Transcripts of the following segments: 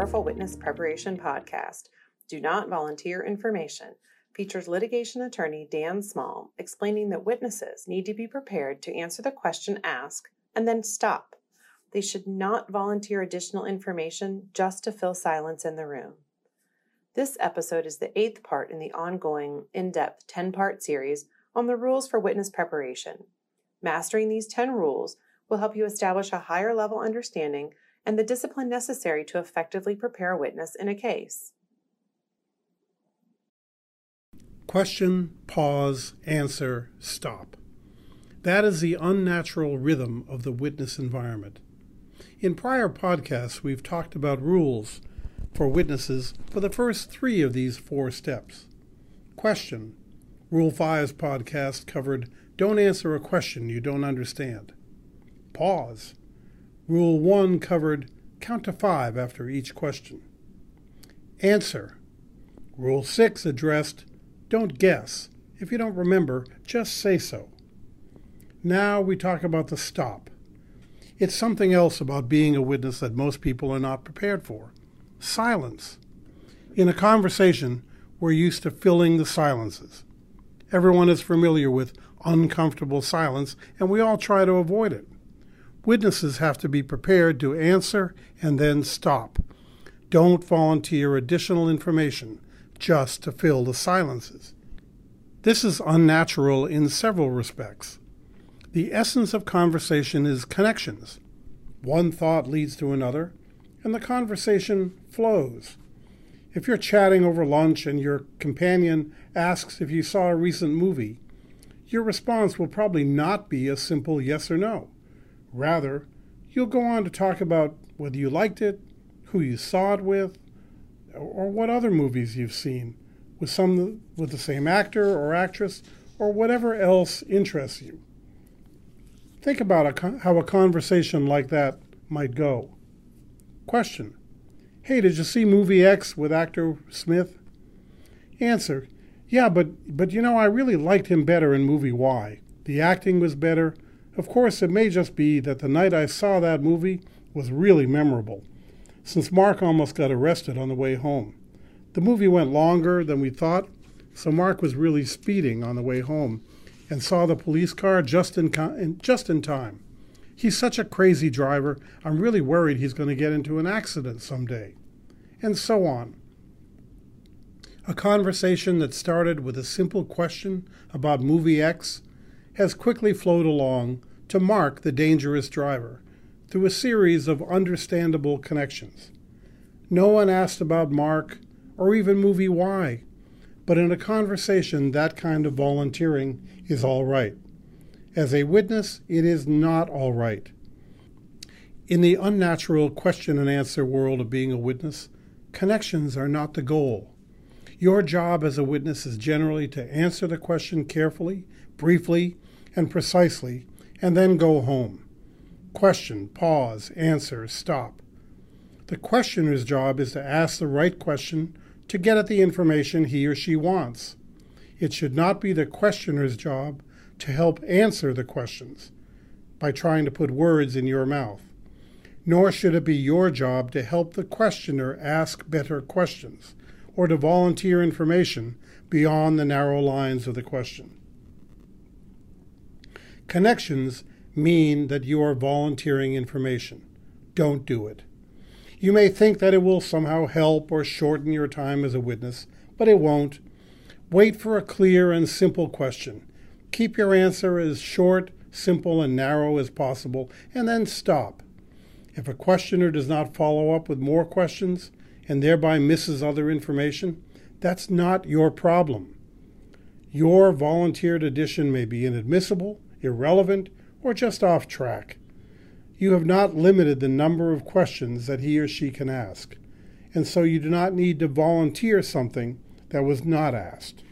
Powerful Witness Preparation Podcast, Do Not Volunteer Information, features litigation attorney Dan Small explaining that witnesses need to be prepared to answer the question asked and then stop. They should not volunteer additional information just to fill silence in the room. This episode is the eighth part in the ongoing, in depth 10 part series on the rules for witness preparation. Mastering these 10 rules will help you establish a higher level understanding and the discipline necessary to effectively prepare a witness in a case. Question, pause, answer, stop. That is the unnatural rhythm of the witness environment. In prior podcasts, we've talked about rules for witnesses for the first three of these four steps. Question Rule 5's podcast covered Don't answer a question you don't understand. Pause Rule 1 covered count to five after each question. Answer. Rule 6 addressed don't guess. If you don't remember, just say so. Now we talk about the stop. It's something else about being a witness that most people are not prepared for silence. In a conversation, we're used to filling the silences. Everyone is familiar with uncomfortable silence, and we all try to avoid it. Witnesses have to be prepared to answer and then stop. Don't volunteer additional information just to fill the silences. This is unnatural in several respects. The essence of conversation is connections. One thought leads to another, and the conversation flows. If you're chatting over lunch and your companion asks if you saw a recent movie, your response will probably not be a simple yes or no. Rather, you'll go on to talk about whether you liked it, who you saw it with, or what other movies you've seen with some with the same actor or actress or whatever else interests you. Think about a, how a conversation like that might go. Question: Hey, did you see movie X with actor Smith? Answer: Yeah, but but you know I really liked him better in movie Y. The acting was better of course, it may just be that the night I saw that movie was really memorable, since Mark almost got arrested on the way home. The movie went longer than we thought, so Mark was really speeding on the way home and saw the police car just in, just in time. He's such a crazy driver, I'm really worried he's going to get into an accident someday. And so on. A conversation that started with a simple question about movie X has quickly flowed along to Mark the dangerous driver through a series of understandable connections. No one asked about Mark or even movie Y, but in a conversation, that kind of volunteering is all right. As a witness, it is not all right. In the unnatural question and answer world of being a witness, connections are not the goal. Your job as a witness is generally to answer the question carefully, briefly, and precisely, and then go home. Question, pause, answer, stop. The questioner's job is to ask the right question to get at the information he or she wants. It should not be the questioner's job to help answer the questions by trying to put words in your mouth. Nor should it be your job to help the questioner ask better questions or to volunteer information beyond the narrow lines of the question. Connections mean that you are volunteering information. Don't do it. You may think that it will somehow help or shorten your time as a witness, but it won't. Wait for a clear and simple question. Keep your answer as short, simple, and narrow as possible, and then stop. If a questioner does not follow up with more questions and thereby misses other information, that's not your problem. Your volunteered addition may be inadmissible irrelevant, or just off track. You have not limited the number of questions that he or she can ask, and so you do not need to volunteer something that was not asked.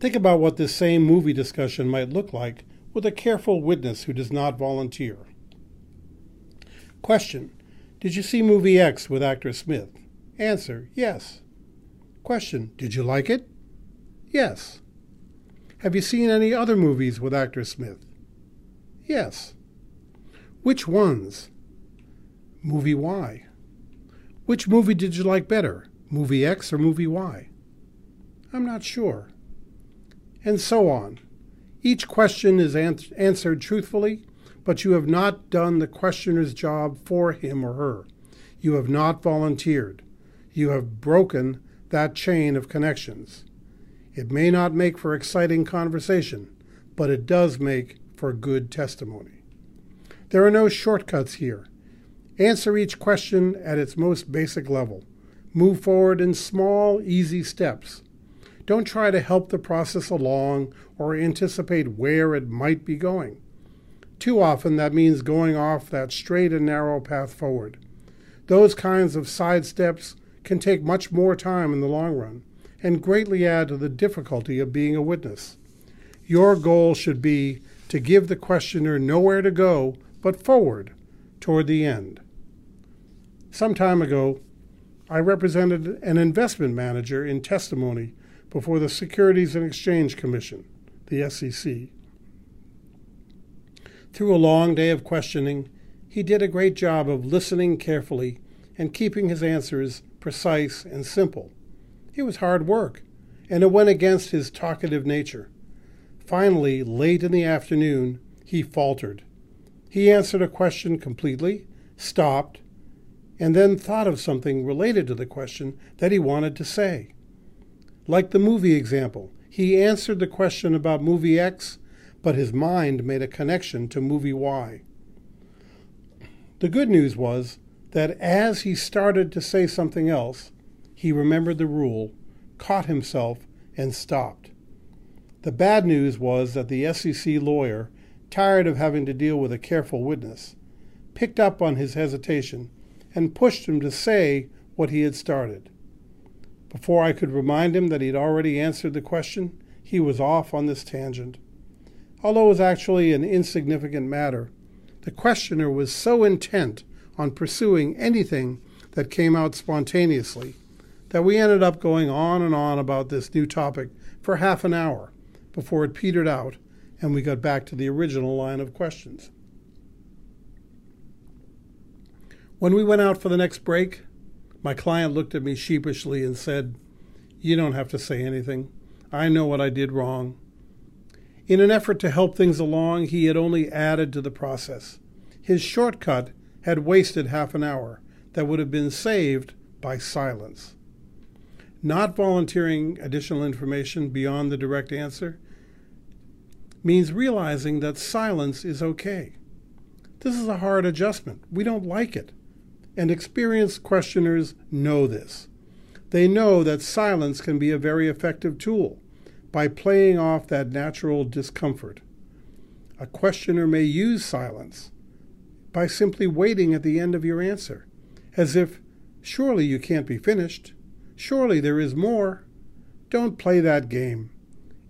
Think about what this same movie discussion might look like with a careful witness who does not volunteer. Question Did you see movie X with actor Smith? Answer Yes. Question Did you like it? Yes. Have you seen any other movies with actor Smith? Yes. Which ones? Movie Y. Which movie did you like better, movie X or movie Y? I'm not sure. And so on. Each question is an- answered truthfully, but you have not done the questioner's job for him or her. You have not volunteered. You have broken that chain of connections. It may not make for exciting conversation, but it does make for good testimony. There are no shortcuts here. Answer each question at its most basic level. Move forward in small, easy steps. Don't try to help the process along or anticipate where it might be going. Too often, that means going off that straight and narrow path forward. Those kinds of side steps can take much more time in the long run and greatly add to the difficulty of being a witness. Your goal should be to give the questioner nowhere to go but forward toward the end. Some time ago, I represented an investment manager in testimony before the Securities and Exchange Commission, the SEC. Through a long day of questioning, he did a great job of listening carefully and keeping his answers precise and simple. It was hard work, and it went against his talkative nature. Finally, late in the afternoon, he faltered. He answered a question completely, stopped, and then thought of something related to the question that he wanted to say. Like the movie example, he answered the question about movie X, but his mind made a connection to movie Y. The good news was that as he started to say something else, he remembered the rule, caught himself, and stopped. The bad news was that the SEC lawyer, tired of having to deal with a careful witness, picked up on his hesitation and pushed him to say what he had started. Before I could remind him that he had already answered the question, he was off on this tangent. Although it was actually an insignificant matter, the questioner was so intent on pursuing anything that came out spontaneously that we ended up going on and on about this new topic for half an hour before it petered out and we got back to the original line of questions. When we went out for the next break, my client looked at me sheepishly and said, You don't have to say anything. I know what I did wrong. In an effort to help things along, he had only added to the process. His shortcut had wasted half an hour that would have been saved by silence. Not volunteering additional information beyond the direct answer means realizing that silence is okay. This is a hard adjustment. We don't like it. And experienced questioners know this. They know that silence can be a very effective tool by playing off that natural discomfort. A questioner may use silence by simply waiting at the end of your answer, as if, surely you can't be finished, surely there is more. Don't play that game.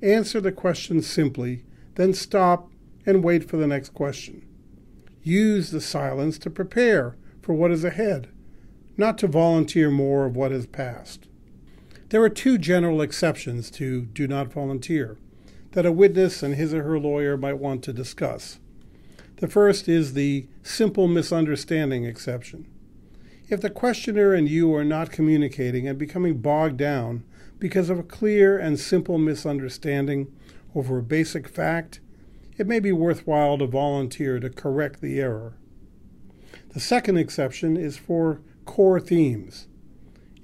Answer the question simply, then stop and wait for the next question. Use the silence to prepare for what is ahead, not to volunteer more of what has passed. There are two general exceptions to do not volunteer that a witness and his or her lawyer might want to discuss. The first is the simple misunderstanding exception. If the questioner and you are not communicating and becoming bogged down because of a clear and simple misunderstanding over a basic fact, it may be worthwhile to volunteer to correct the error. The second exception is for core themes.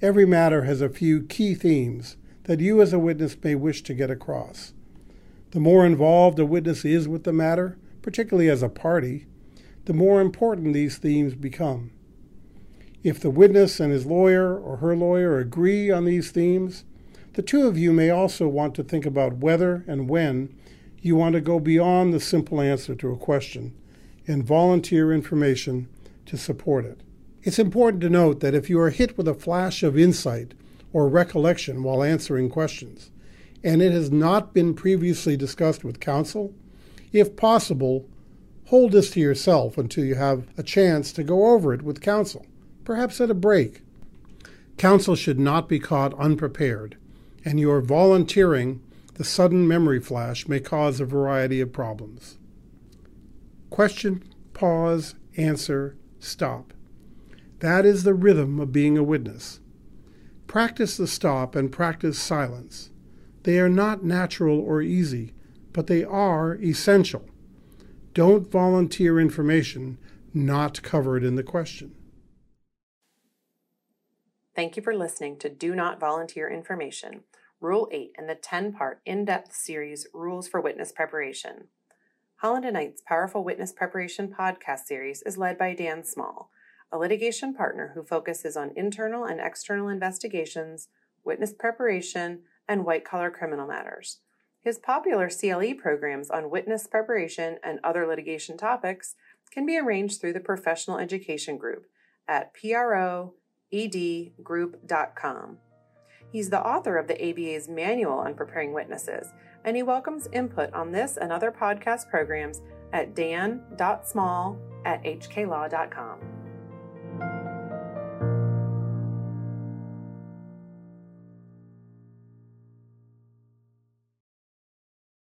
Every matter has a few key themes that you as a witness may wish to get across. The more involved a witness is with the matter, particularly as a party, the more important these themes become. If the witness and his lawyer or her lawyer agree on these themes, the two of you may also want to think about whether and when you want to go beyond the simple answer to a question and volunteer information to support it. It's important to note that if you are hit with a flash of insight or recollection while answering questions, and it has not been previously discussed with counsel, if possible, hold this to yourself until you have a chance to go over it with counsel, perhaps at a break. Counsel should not be caught unprepared, and your volunteering the sudden memory flash may cause a variety of problems. Question, pause, answer, stop. That is the rhythm of being a witness. Practice the stop and practice silence. They are not natural or easy, but they are essential. Don't volunteer information not covered in the question. Thank you for listening to Do Not Volunteer Information, Rule 8 in the 10 part in depth series Rules for Witness Preparation. Holland and Knight's Powerful Witness Preparation podcast series is led by Dan Small, a litigation partner who focuses on internal and external investigations, witness preparation, and white collar criminal matters. His popular CLE programs on witness preparation and other litigation topics can be arranged through the Professional Education Group at PRO edgroup.com. He's the author of the ABA's Manual on Preparing Witnesses, and he welcomes input on this and other podcast programs at dan.small at hklaw.com.